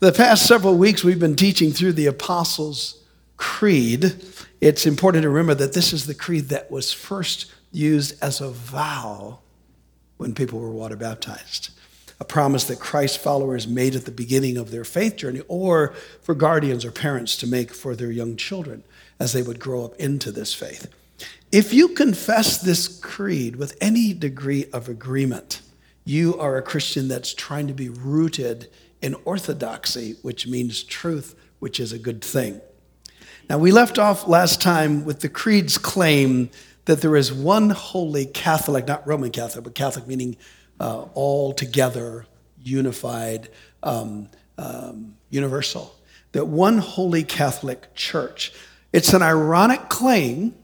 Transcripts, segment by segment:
The past several weeks, we've been teaching through the Apostles' Creed. It's important to remember that this is the creed that was first used as a vow when people were water baptized. A promise that Christ followers made at the beginning of their faith journey, or for guardians or parents to make for their young children as they would grow up into this faith. If you confess this creed with any degree of agreement, you are a Christian that's trying to be rooted in orthodoxy, which means truth, which is a good thing. Now, we left off last time with the Creed's claim that there is one holy Catholic, not Roman Catholic, but Catholic meaning uh, all together, unified, um, um, universal, that one holy Catholic church. It's an ironic claim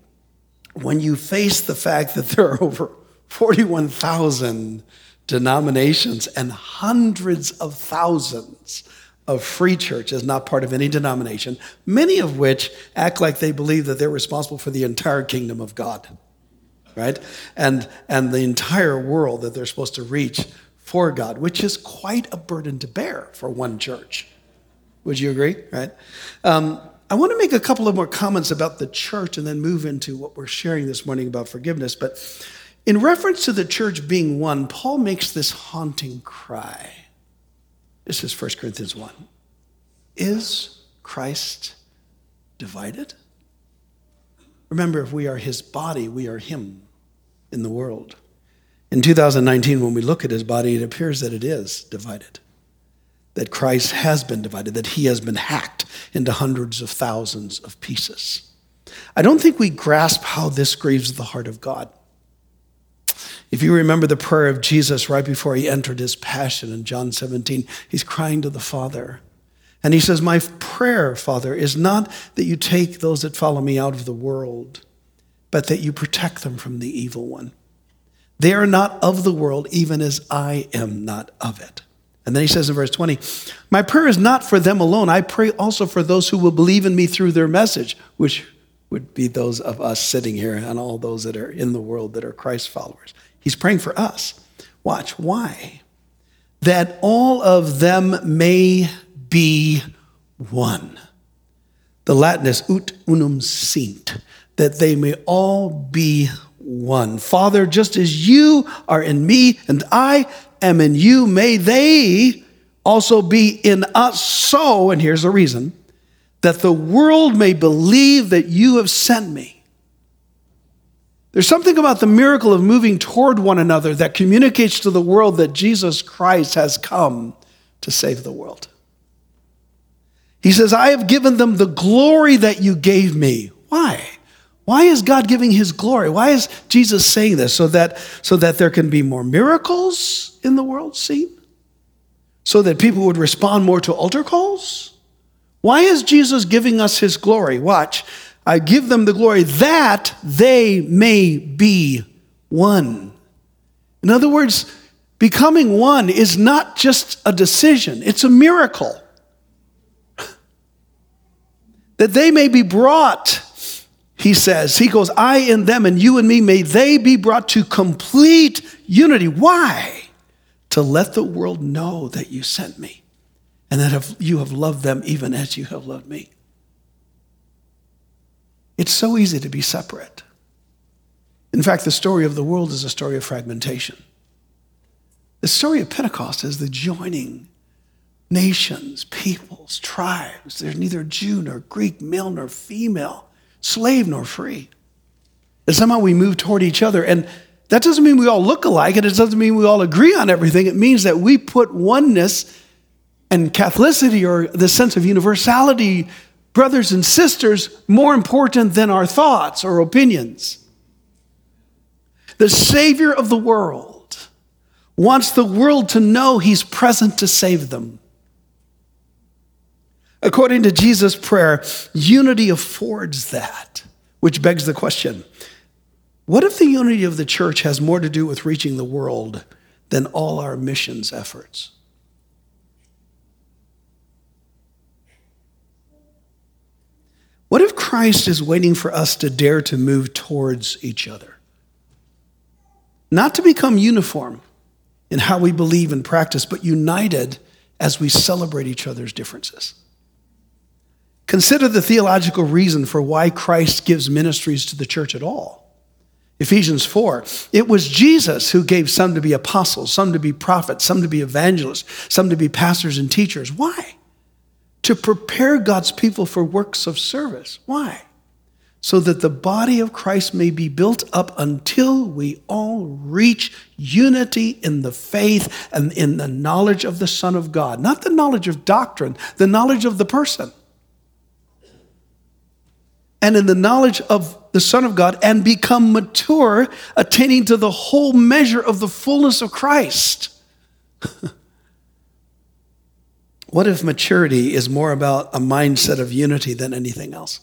when you face the fact that there are over 41,000 denominations and hundreds of thousands of free churches, not part of any denomination, many of which act like they believe that they're responsible for the entire kingdom of God, right? And, and the entire world that they're supposed to reach for God, which is quite a burden to bear for one church. Would you agree, right? Um, I want to make a couple of more comments about the church and then move into what we're sharing this morning about forgiveness. But in reference to the church being one, Paul makes this haunting cry. This is 1 Corinthians 1. Is Christ divided? Remember, if we are his body, we are him in the world. In 2019, when we look at his body, it appears that it is divided, that Christ has been divided, that he has been hacked into hundreds of thousands of pieces. I don't think we grasp how this grieves the heart of God. If you remember the prayer of Jesus right before he entered his passion in John 17, he's crying to the Father. And he says, My prayer, Father, is not that you take those that follow me out of the world, but that you protect them from the evil one. They are not of the world, even as I am not of it. And then he says in verse 20, My prayer is not for them alone. I pray also for those who will believe in me through their message, which would be those of us sitting here and all those that are in the world that are Christ followers. He's praying for us. Watch, why? That all of them may be one. The Latin is ut unum sint, that they may all be one. Father, just as you are in me and I am in you, may they also be in us so, and here's the reason, that the world may believe that you have sent me. There's something about the miracle of moving toward one another that communicates to the world that Jesus Christ has come to save the world. He says, I have given them the glory that you gave me. Why? Why is God giving his glory? Why is Jesus saying this? So that, so that there can be more miracles in the world seen? So that people would respond more to altar calls? Why is Jesus giving us his glory? Watch. I give them the glory that they may be one. In other words, becoming one is not just a decision, it's a miracle. that they may be brought, he says. He goes, I in them and you and me, may they be brought to complete unity. Why? To let the world know that you sent me and that you have loved them even as you have loved me. It's so easy to be separate. In fact, the story of the world is a story of fragmentation. The story of Pentecost is the joining nations, peoples, tribes. There's neither Jew nor Greek, male nor female, slave nor free. And somehow we move toward each other. And that doesn't mean we all look alike, and it doesn't mean we all agree on everything. It means that we put oneness and Catholicity or the sense of universality brothers and sisters, more important than our thoughts or opinions. The Savior of the world wants the world to know He's present to save them. According to Jesus' prayer, unity affords that, which begs the question what if the unity of the church has more to do with reaching the world than all our missions efforts? What if Christ is waiting for us to dare to move towards each other? Not to become uniform in how we believe and practice, but united as we celebrate each other's differences. Consider the theological reason for why Christ gives ministries to the church at all. Ephesians 4, it was Jesus who gave some to be apostles, some to be prophets, some to be evangelists, some to be pastors and teachers. Why? To prepare God's people for works of service. Why? So that the body of Christ may be built up until we all reach unity in the faith and in the knowledge of the Son of God. Not the knowledge of doctrine, the knowledge of the person and in the knowledge of the Son of God and become mature, attaining to the whole measure of the fullness of Christ. what if maturity is more about a mindset of unity than anything else?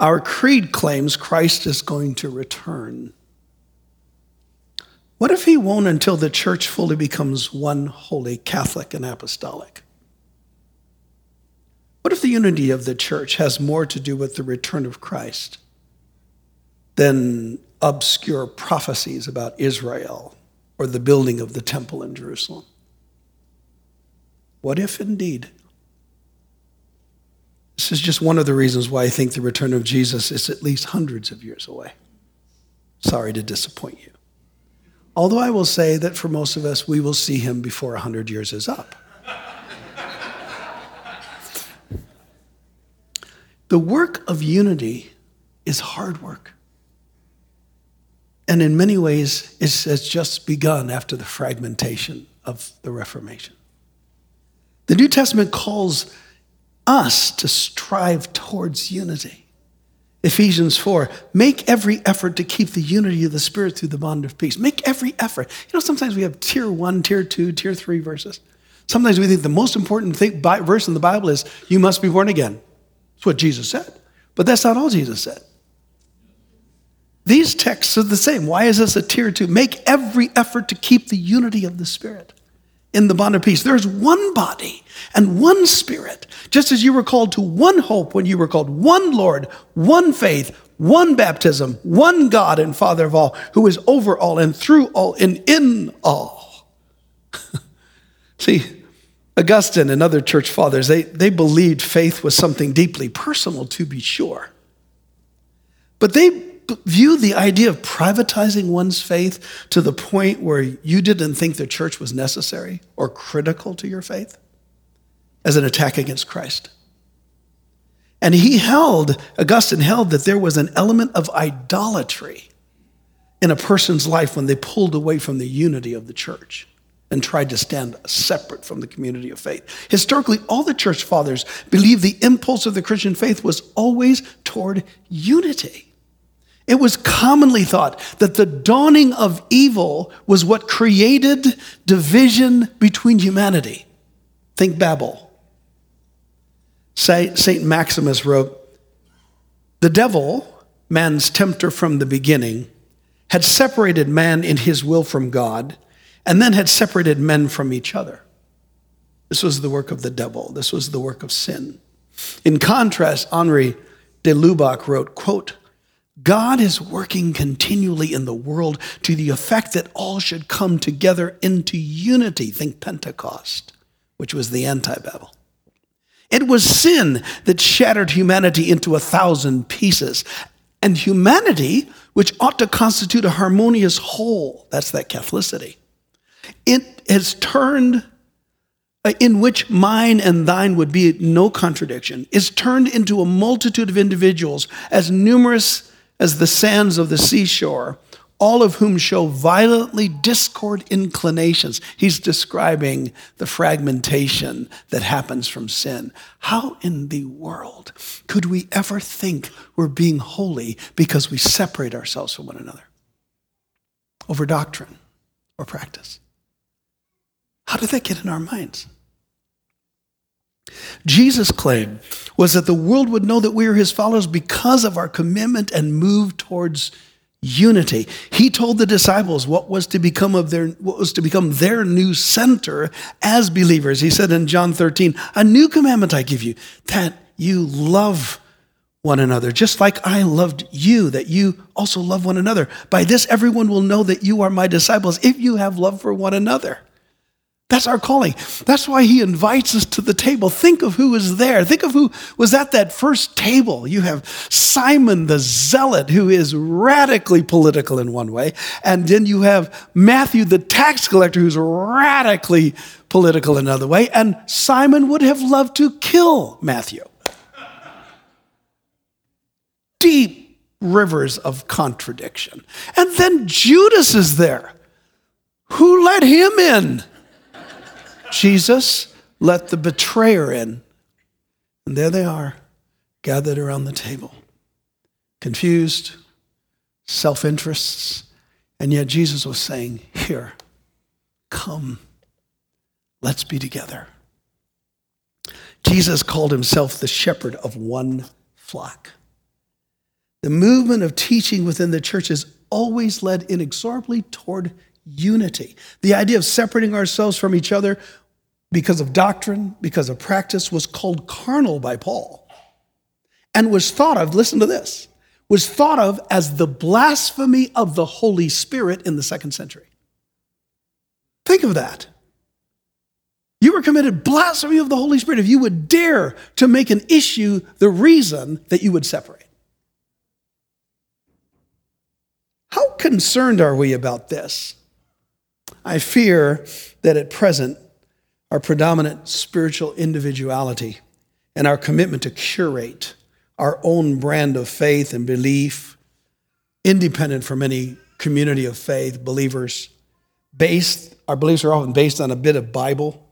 Our creed claims Christ is going to return. What if he won't until the church fully becomes one holy Catholic and apostolic? What if the unity of the church has more to do with the return of Christ than obscure prophecies about Israel or the building of the temple in Jerusalem? What if indeed? This is just one of the reasons why I think the return of Jesus is at least hundreds of years away. Sorry to disappoint you. Although I will say that for most of us, we will see him before 100 years is up. The work of unity is hard work. And in many ways, it has just begun after the fragmentation of the Reformation. The New Testament calls us to strive towards unity. Ephesians 4, make every effort to keep the unity of the Spirit through the bond of peace. Make every effort. You know, sometimes we have tier one, tier two, tier three verses. Sometimes we think the most important thing, verse in the Bible is, you must be born again. That's what Jesus said. But that's not all Jesus said. These texts are the same. Why is this a tier two? Make every effort to keep the unity of the Spirit in the bond of peace. There's one body and one Spirit, just as you were called to one hope when you were called one Lord, one faith, one baptism, one God and Father of all, who is over all and through all and in all. See, Augustine and other church fathers, they, they believed faith was something deeply personal, to be sure. But they viewed the idea of privatizing one's faith to the point where you didn't think the church was necessary or critical to your faith as an attack against Christ. And he held, Augustine held, that there was an element of idolatry in a person's life when they pulled away from the unity of the church and tried to stand separate from the community of faith. Historically, all the church fathers believed the impulse of the Christian faith was always toward unity. It was commonly thought that the dawning of evil was what created division between humanity. Think Babel. St. Maximus wrote The devil, man's tempter from the beginning, had separated man in his will from God and then had separated men from each other. This was the work of the devil. This was the work of sin. In contrast, Henri de Lubac wrote, quote, God is working continually in the world to the effect that all should come together into unity. Think Pentecost, which was the anti Babel. It was sin that shattered humanity into a thousand pieces. And humanity, which ought to constitute a harmonious whole, that's that Catholicity, it has turned, uh, in which mine and thine would be no contradiction, is turned into a multitude of individuals as numerous as the sands of the seashore, all of whom show violently discord inclinations. He's describing the fragmentation that happens from sin. How in the world could we ever think we're being holy because we separate ourselves from one another over doctrine or practice? How did that get in our minds? Jesus' claim was that the world would know that we are his followers because of our commitment and move towards unity. He told the disciples what was to become of their what was to become their new center as believers. He said in John 13, "A new commandment I give you, that you love one another, just like I loved you, that you also love one another. By this everyone will know that you are my disciples if you have love for one another." That's our calling. That's why he invites us to the table. Think of who is there. Think of who was at that first table. You have Simon the Zealot, who is radically political in one way. And then you have Matthew the tax collector, who's radically political in another way. And Simon would have loved to kill Matthew. Deep rivers of contradiction. And then Judas is there. Who let him in? Jesus let the betrayer in. And there they are, gathered around the table, confused, self interests. And yet Jesus was saying, Here, come, let's be together. Jesus called himself the shepherd of one flock. The movement of teaching within the church has always led inexorably toward unity. The idea of separating ourselves from each other because of doctrine, because of practice, was called carnal by Paul and was thought of, listen to this, was thought of as the blasphemy of the Holy Spirit in the second century. Think of that. You were committed blasphemy of the Holy Spirit if you would dare to make an issue the reason that you would separate. How concerned are we about this? I fear that at present our predominant spiritual individuality and our commitment to curate our own brand of faith and belief, independent from any community of faith, believers, based, our beliefs are often based on a bit of Bible,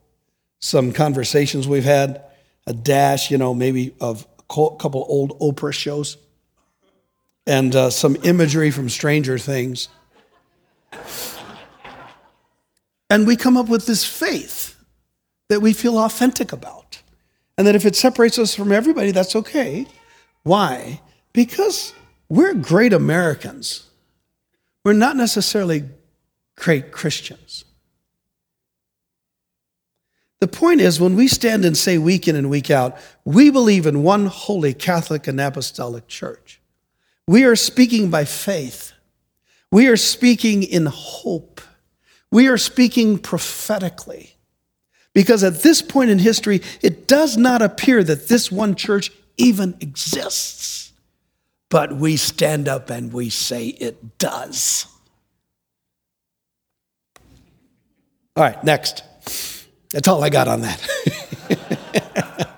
some conversations we've had, a dash, you know, maybe of a couple old Oprah shows, and uh, some imagery from Stranger Things. And we come up with this faith that we feel authentic about. And that if it separates us from everybody, that's okay. Why? Because we're great Americans. We're not necessarily great Christians. The point is, when we stand and say week in and week out, we believe in one holy Catholic and Apostolic Church. We are speaking by faith. We are speaking in hope. We are speaking prophetically. Because at this point in history, it does not appear that this one church even exists. But we stand up and we say it does. All right, next. That's all I got on that.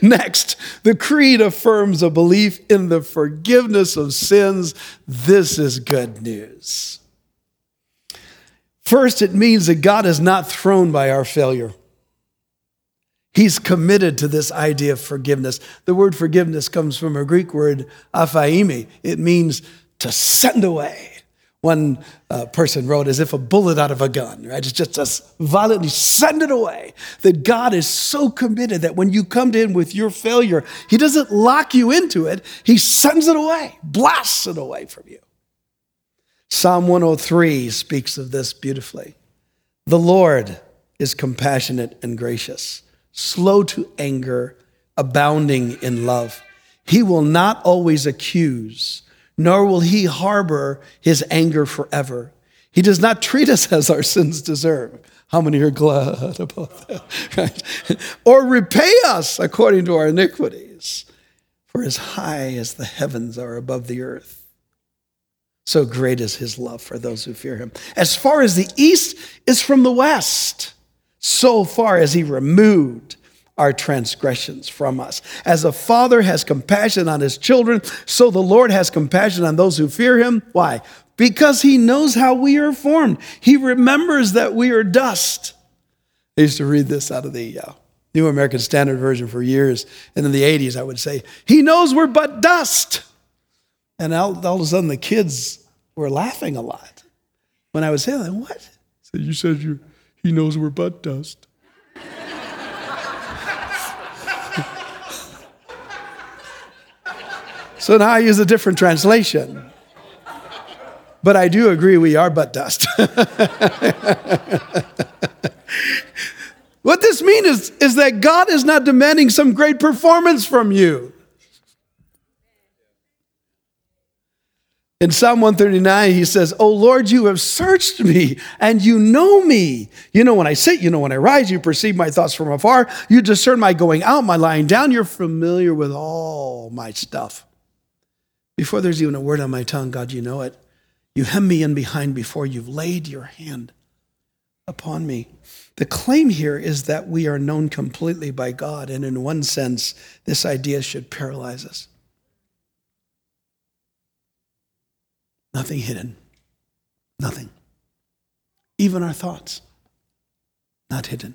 Next, the creed affirms a belief in the forgiveness of sins. This is good news. First, it means that God is not thrown by our failure. He's committed to this idea of forgiveness. The word forgiveness comes from a Greek word, aphiemi. It means to send away. One uh, person wrote, as if a bullet out of a gun, right? It's just us violently send it away. That God is so committed that when you come to Him with your failure, He doesn't lock you into it, He sends it away, blasts it away from you. Psalm 103 speaks of this beautifully. The Lord is compassionate and gracious slow to anger, abounding in love. He will not always accuse, nor will he harbor his anger forever. He does not treat us as our sins deserve. How many are glad about that? Right? Or repay us according to our iniquities. For as high as the heavens are above the earth, so great is his love for those who fear him. As far as the east is from the west, so far as he removed our transgressions from us. As a father has compassion on his children, so the Lord has compassion on those who fear him. Why? Because he knows how we are formed. He remembers that we are dust. I used to read this out of the uh, New American Standard Version for years. And in the 80s, I would say, He knows we're but dust. And all, all of a sudden, the kids were laughing a lot. When I was saying that, what? So you said you he knows we're butt dust. so now I use a different translation. But I do agree we are butt dust. what this means is, is that God is not demanding some great performance from you. In Psalm 139, he says, Oh Lord, you have searched me and you know me. You know when I sit, you know when I rise, you perceive my thoughts from afar. You discern my going out, my lying down. You're familiar with all my stuff. Before there's even a word on my tongue, God, you know it. You hem me in behind before you've laid your hand upon me. The claim here is that we are known completely by God, and in one sense, this idea should paralyze us. Nothing hidden. Nothing. Even our thoughts, not hidden.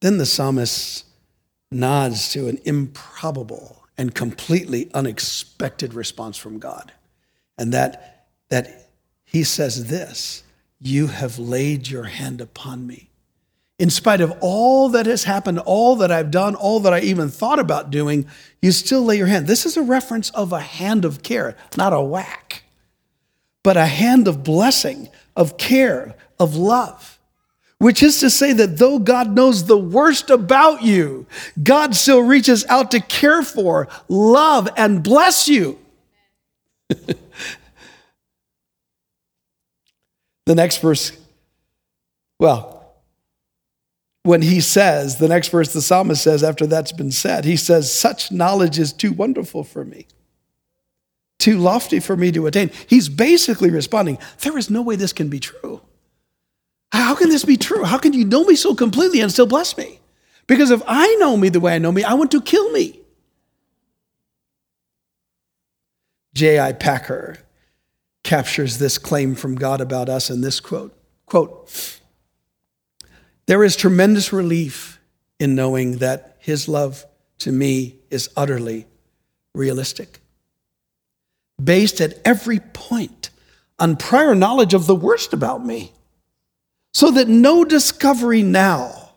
Then the psalmist nods to an improbable and completely unexpected response from God. And that, that he says this You have laid your hand upon me in spite of all that has happened, all that I've done, all that I even thought about doing, you still lay your hand. This is a reference of a hand of care, not a whack, but a hand of blessing, of care, of love. Which is to say that though God knows the worst about you, God still reaches out to care for, love, and bless you. the next verse, well, when he says, the next verse the psalmist says, after that's been said, he says, Such knowledge is too wonderful for me, too lofty for me to attain. He's basically responding, There is no way this can be true. How can this be true? How can you know me so completely and still bless me? Because if I know me the way I know me, I want to kill me. J.I. Packer captures this claim from God about us in this quote. Quote, there is tremendous relief in knowing that his love to me is utterly realistic, based at every point on prior knowledge of the worst about me, so that no discovery now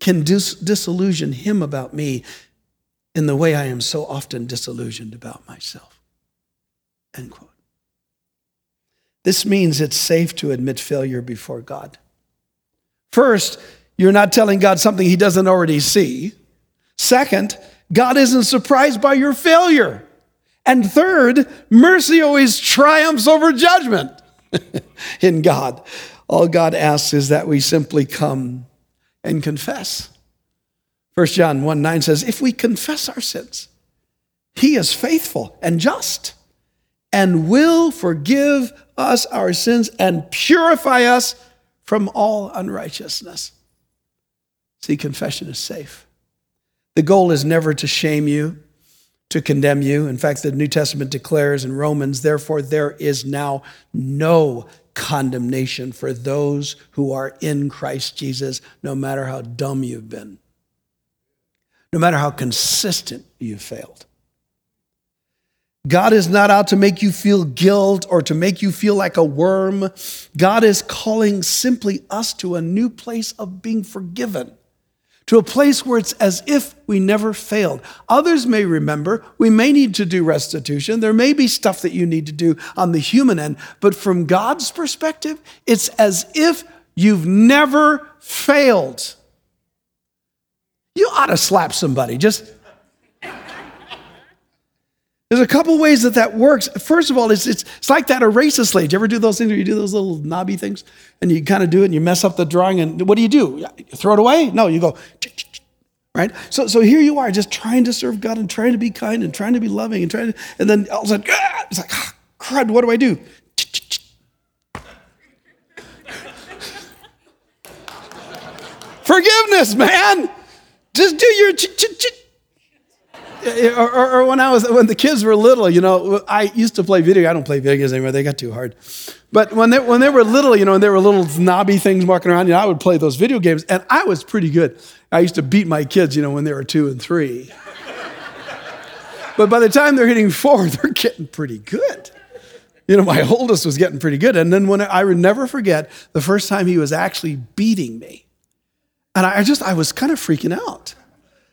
can dis- disillusion him about me in the way I am so often disillusioned about myself. End quote. This means it's safe to admit failure before God. First, you're not telling God something he doesn't already see. Second, God isn't surprised by your failure. And third, mercy always triumphs over judgment in God. All God asks is that we simply come and confess. 1 John 1 9 says, If we confess our sins, he is faithful and just and will forgive us our sins and purify us from all unrighteousness. See, confession is safe. The goal is never to shame you, to condemn you. In fact, the New Testament declares in Romans, therefore, there is now no condemnation for those who are in Christ Jesus, no matter how dumb you've been, no matter how consistent you've failed. God is not out to make you feel guilt or to make you feel like a worm. God is calling simply us to a new place of being forgiven, to a place where it's as if we never failed. Others may remember, we may need to do restitution. There may be stuff that you need to do on the human end, but from God's perspective, it's as if you've never failed. You ought to slap somebody. Just there's a couple ways that that works. First of all, it's, it's, it's like that eraser slate. Do you ever do those things where you do those little knobby things and you kind of do it and you mess up the drawing and what do you do? You throw it away? No, you go, right? So, so here you are just trying to serve God and trying to be kind and trying to be loving and trying to, and then all of a sudden, ah, it's like, ah, crud, what do I do? Forgiveness, man. Just do your or, or, or, when I was when the kids were little, you know, I used to play video. I don't play video games anymore; they got too hard. But when they when they were little, you know, and they were little knobby things walking around, you know, I would play those video games, and I was pretty good. I used to beat my kids, you know, when they were two and three. but by the time they're hitting four, they're getting pretty good. You know, my oldest was getting pretty good, and then when I, I would never forget the first time he was actually beating me, and I just I was kind of freaking out.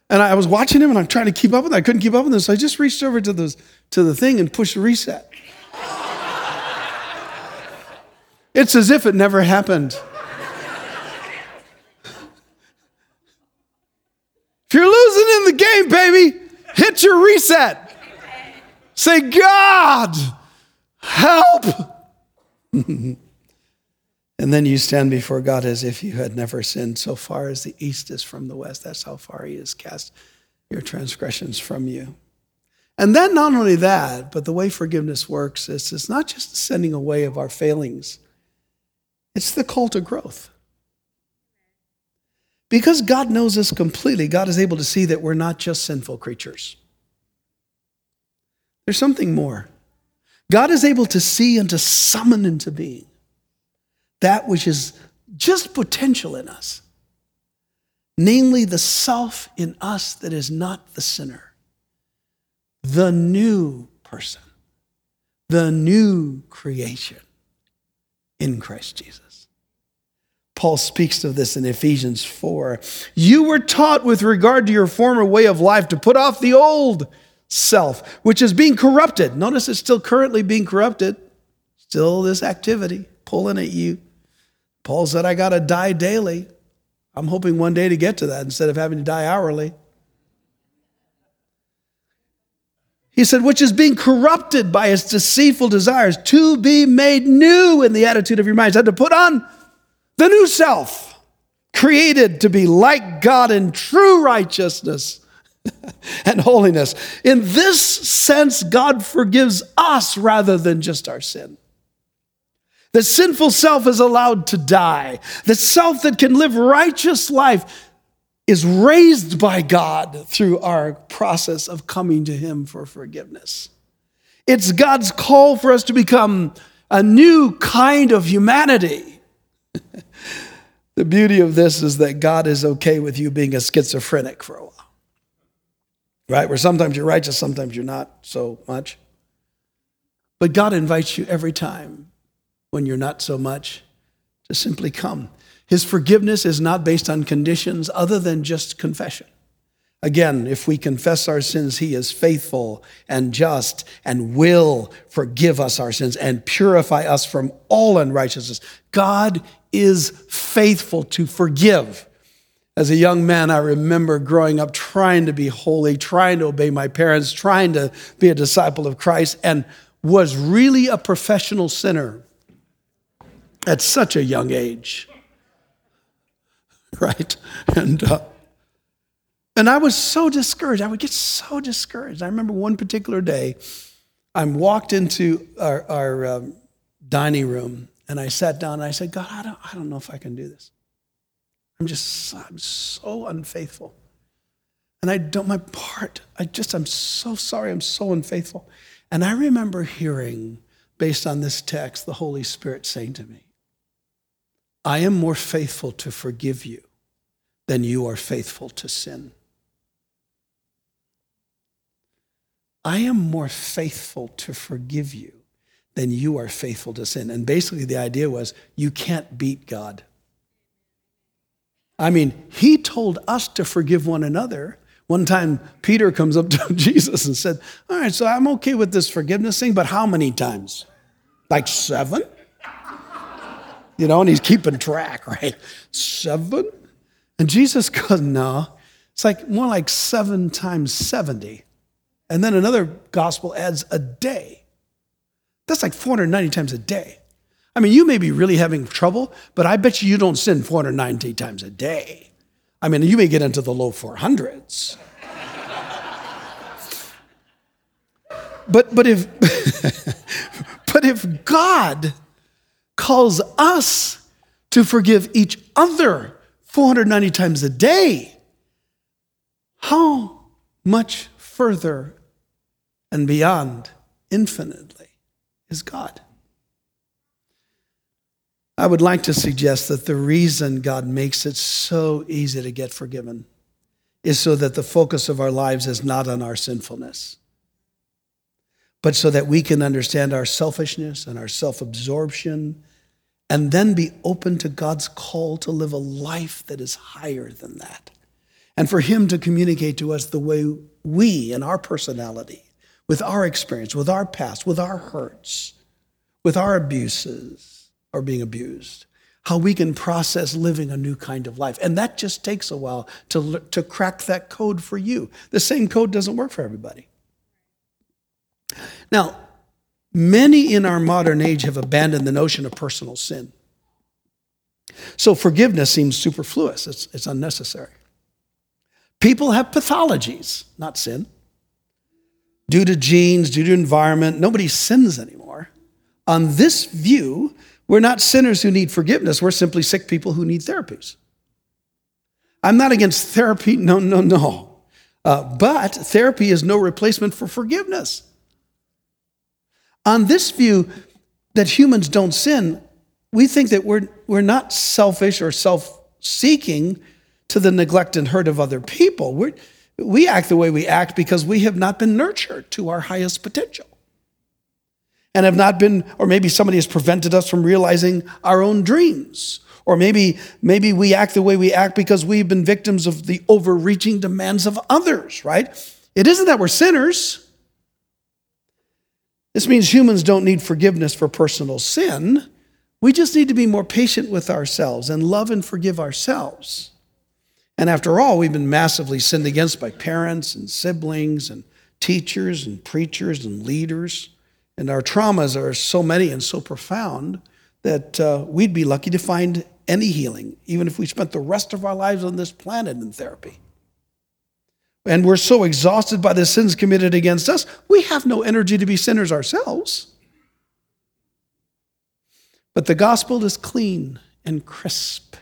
And I was watching him and I'm trying to keep up with it. I couldn't keep up with him. So I just reached over to the, to the thing and pushed reset. it's as if it never happened. if you're losing in the game, baby, hit your reset. Say, God, help. and then you stand before God as if you had never sinned. So far as the east is from the west, that's how far He has cast your transgressions from you. And then not only that, but the way forgiveness works is it's not just the sending away of our failings, it's the call to growth. Because God knows us completely, God is able to see that we're not just sinful creatures. There's something more. God is able to see and to summon into being that which is just potential in us, namely the self in us that is not the sinner, the new person, the new creation in Christ Jesus. Paul speaks of this in Ephesians 4. You were taught with regard to your former way of life to put off the old self, which is being corrupted. Notice it's still currently being corrupted. Still this activity pulling at you. Paul said, I got to die daily. I'm hoping one day to get to that instead of having to die hourly. He said, which is being corrupted by its deceitful desires, to be made new in the attitude of your minds. Had to put on the new self, created to be like God in true righteousness and holiness. In this sense, God forgives us rather than just our sin. The sinful self is allowed to die. The self that can live righteous life is raised by God through our process of coming to Him for forgiveness. It's God's call for us to become a new kind of humanity. the beauty of this is that God is okay with you being a schizophrenic for a while right? Where sometimes you're righteous, sometimes you're not so much. But God invites you every time when you're not so much to simply come. His forgiveness is not based on conditions other than just confession. Again, if we confess our sins, He is faithful and just and will forgive us our sins and purify us from all unrighteousness. God is faithful to forgive. As a young man, I remember growing up trying to be holy, trying to obey my parents, trying to be a disciple of Christ, and was really a professional sinner at such a young age. Right? And, uh, and I was so discouraged. I would get so discouraged. I remember one particular day, I walked into our, our um, dining room and I sat down and I said, God, I don't, I don't know if I can do this. I'm just, I'm so unfaithful. And I don't, my part, I just, I'm so sorry, I'm so unfaithful. And I remember hearing, based on this text, the Holy Spirit saying to me, I am more faithful to forgive you than you are faithful to sin. I am more faithful to forgive you than you are faithful to sin. And basically, the idea was you can't beat God. I mean, he told us to forgive one another. One time, Peter comes up to Jesus and said, All right, so I'm okay with this forgiveness thing, but how many times? Like seven? You know, and he's keeping track, right? Seven? And Jesus goes, No. It's like more like seven times 70. And then another gospel adds a day. That's like 490 times a day. I mean, you may be really having trouble, but I bet you you don't sin 490 times a day. I mean, you may get into the low 400s. but, but, if, but if God calls us to forgive each other 490 times a day, how much further and beyond infinitely is God? I would like to suggest that the reason God makes it so easy to get forgiven is so that the focus of our lives is not on our sinfulness, but so that we can understand our selfishness and our self absorption and then be open to God's call to live a life that is higher than that. And for Him to communicate to us the way we, in our personality, with our experience, with our past, with our hurts, with our abuses, are being abused, how we can process living a new kind of life. And that just takes a while to, to crack that code for you. The same code doesn't work for everybody. Now, many in our modern age have abandoned the notion of personal sin. So forgiveness seems superfluous, it's, it's unnecessary. People have pathologies, not sin. Due to genes, due to environment, nobody sins anymore. On this view, we're not sinners who need forgiveness, we're simply sick people who need therapies. I'm not against therapy, no, no, no. Uh, but therapy is no replacement for forgiveness. On this view that humans don't sin, we think that we're, we're not selfish or self seeking to the neglect and hurt of other people. We're, we act the way we act because we have not been nurtured to our highest potential. And have not been, or maybe somebody has prevented us from realizing our own dreams. Or maybe, maybe we act the way we act because we've been victims of the overreaching demands of others, right? It isn't that we're sinners. This means humans don't need forgiveness for personal sin. We just need to be more patient with ourselves and love and forgive ourselves. And after all, we've been massively sinned against by parents and siblings and teachers and preachers and leaders. And our traumas are so many and so profound that uh, we'd be lucky to find any healing, even if we spent the rest of our lives on this planet in therapy. And we're so exhausted by the sins committed against us, we have no energy to be sinners ourselves. But the gospel is clean and crisp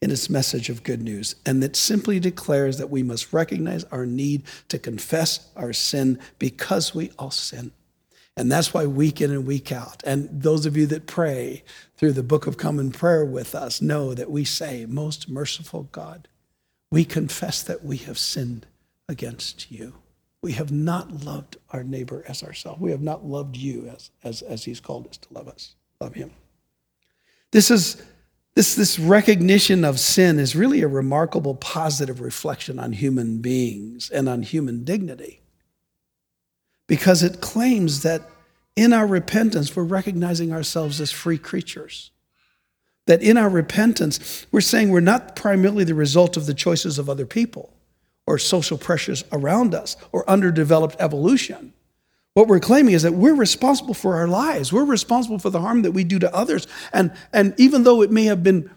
in its message of good news, and it simply declares that we must recognize our need to confess our sin because we all sin. And that's why week in and week out, and those of you that pray through the Book of Common Prayer with us know that we say, Most merciful God, we confess that we have sinned against you. We have not loved our neighbor as ourselves. We have not loved you as, as, as he's called us to love us, love him. This is this, this recognition of sin is really a remarkable positive reflection on human beings and on human dignity because it claims that in our repentance, we're recognizing ourselves as free creatures. That in our repentance, we're saying we're not primarily the result of the choices of other people or social pressures around us or underdeveloped evolution. What we're claiming is that we're responsible for our lives. We're responsible for the harm that we do to others. And, and even though it may have been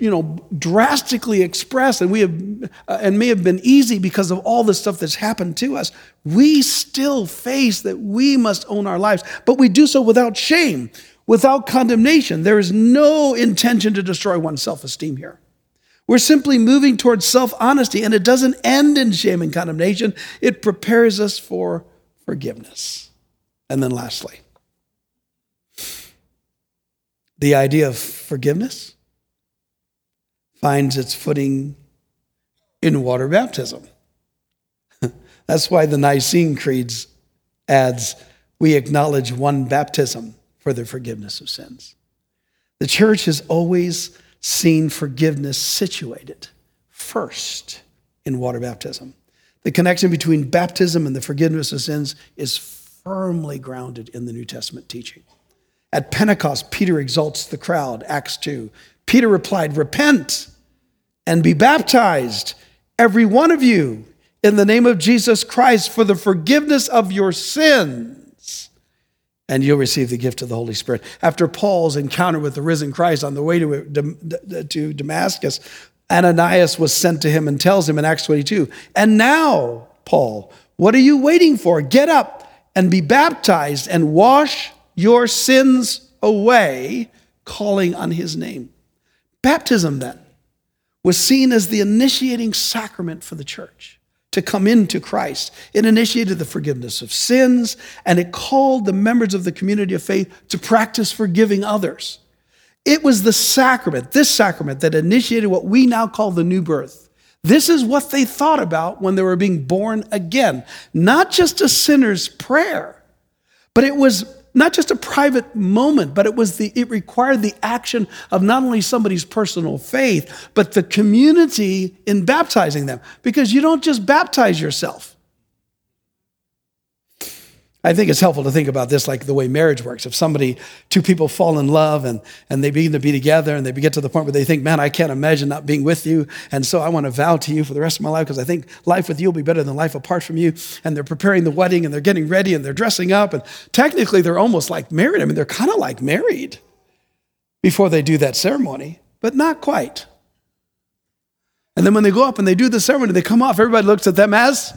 you know drastically expressed and we have uh, and may have been easy because of all the stuff that's happened to us we still face that we must own our lives but we do so without shame without condemnation there is no intention to destroy one's self-esteem here we're simply moving towards self-honesty and it doesn't end in shame and condemnation it prepares us for forgiveness. And then lastly, the idea of forgiveness finds its footing in water baptism. That's why the Nicene Creeds adds, we acknowledge one baptism for the forgiveness of sins. The church has always seen forgiveness situated first in water baptism. The connection between baptism and the forgiveness of sins is firmly grounded in the New Testament teaching. At Pentecost, Peter exalts the crowd, Acts 2. Peter replied, Repent and be baptized, every one of you, in the name of Jesus Christ for the forgiveness of your sins, and you'll receive the gift of the Holy Spirit. After Paul's encounter with the risen Christ on the way to, to Damascus, Ananias was sent to him and tells him in Acts 22, And now, Paul, what are you waiting for? Get up and be baptized and wash your sins away, calling on his name. Baptism, then, was seen as the initiating sacrament for the church to come into Christ. It initiated the forgiveness of sins and it called the members of the community of faith to practice forgiving others. It was the sacrament, this sacrament, that initiated what we now call the new birth. This is what they thought about when they were being born again. Not just a sinner's prayer, but it was not just a private moment, but it was the it required the action of not only somebody's personal faith, but the community in baptizing them. Because you don't just baptize yourself. I think it's helpful to think about this like the way marriage works. If somebody, two people fall in love and, and they begin to be together and they get to the point where they think, man, I can't imagine not being with you. And so I want to vow to you for the rest of my life because I think life with you will be better than life apart from you. And they're preparing the wedding and they're getting ready and they're dressing up. And technically, they're almost like married. I mean, they're kind of like married before they do that ceremony, but not quite. And then when they go up and they do the ceremony, they come off, everybody looks at them as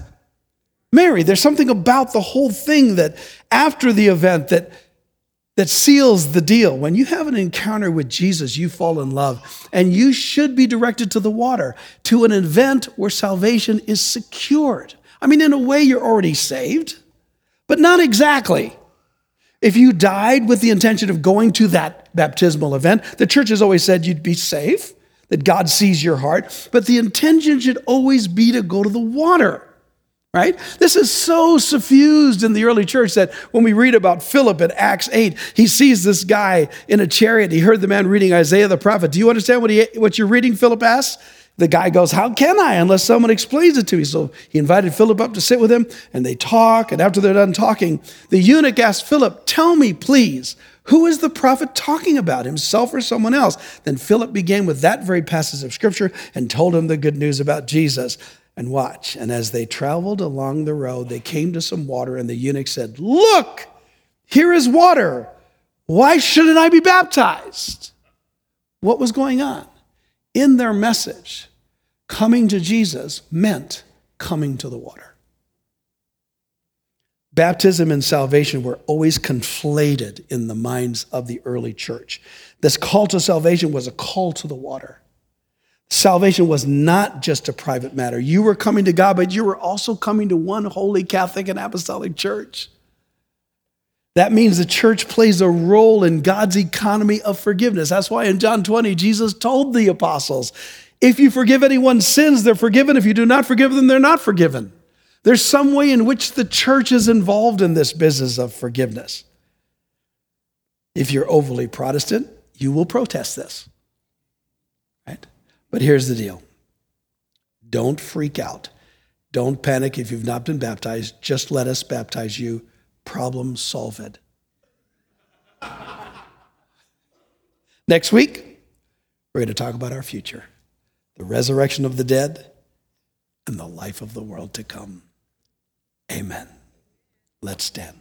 married. There's something about the whole thing that after the event that that seals the deal. When you have an encounter with Jesus, you fall in love, and you should be directed to the water, to an event where salvation is secured. I mean, in a way, you're already saved, but not exactly. If you died with the intention of going to that baptismal event, the church has always said you'd be safe, that God sees your heart, but the intention should always be to go to the water right? This is so suffused in the early church that when we read about Philip in Acts 8, he sees this guy in a chariot. He heard the man reading Isaiah the prophet. Do you understand what, he, what you're reading, Philip asks? The guy goes, How can I unless someone explains it to me? So he invited Philip up to sit with him, and they talk. And after they're done talking, the eunuch asked Philip, Tell me, please, who is the prophet talking about, himself or someone else? Then Philip began with that very passage of scripture and told him the good news about Jesus and watch. And as they traveled along the road, they came to some water, and the eunuch said, Look, here is water. Why shouldn't I be baptized? What was going on? In their message, coming to Jesus meant coming to the water. Baptism and salvation were always conflated in the minds of the early church. This call to salvation was a call to the water. Salvation was not just a private matter. You were coming to God, but you were also coming to one holy Catholic and Apostolic Church. That means the church plays a role in God's economy of forgiveness. That's why in John 20, Jesus told the apostles, if you forgive anyone's sins, they're forgiven. If you do not forgive them, they're not forgiven. There's some way in which the church is involved in this business of forgiveness. If you're overly Protestant, you will protest this. But here's the deal don't freak out. Don't panic if you've not been baptized. Just let us baptize you. Problem solved. Next week, we're going to talk about our future the resurrection of the dead and the life of the world to come. Amen. Let's stand.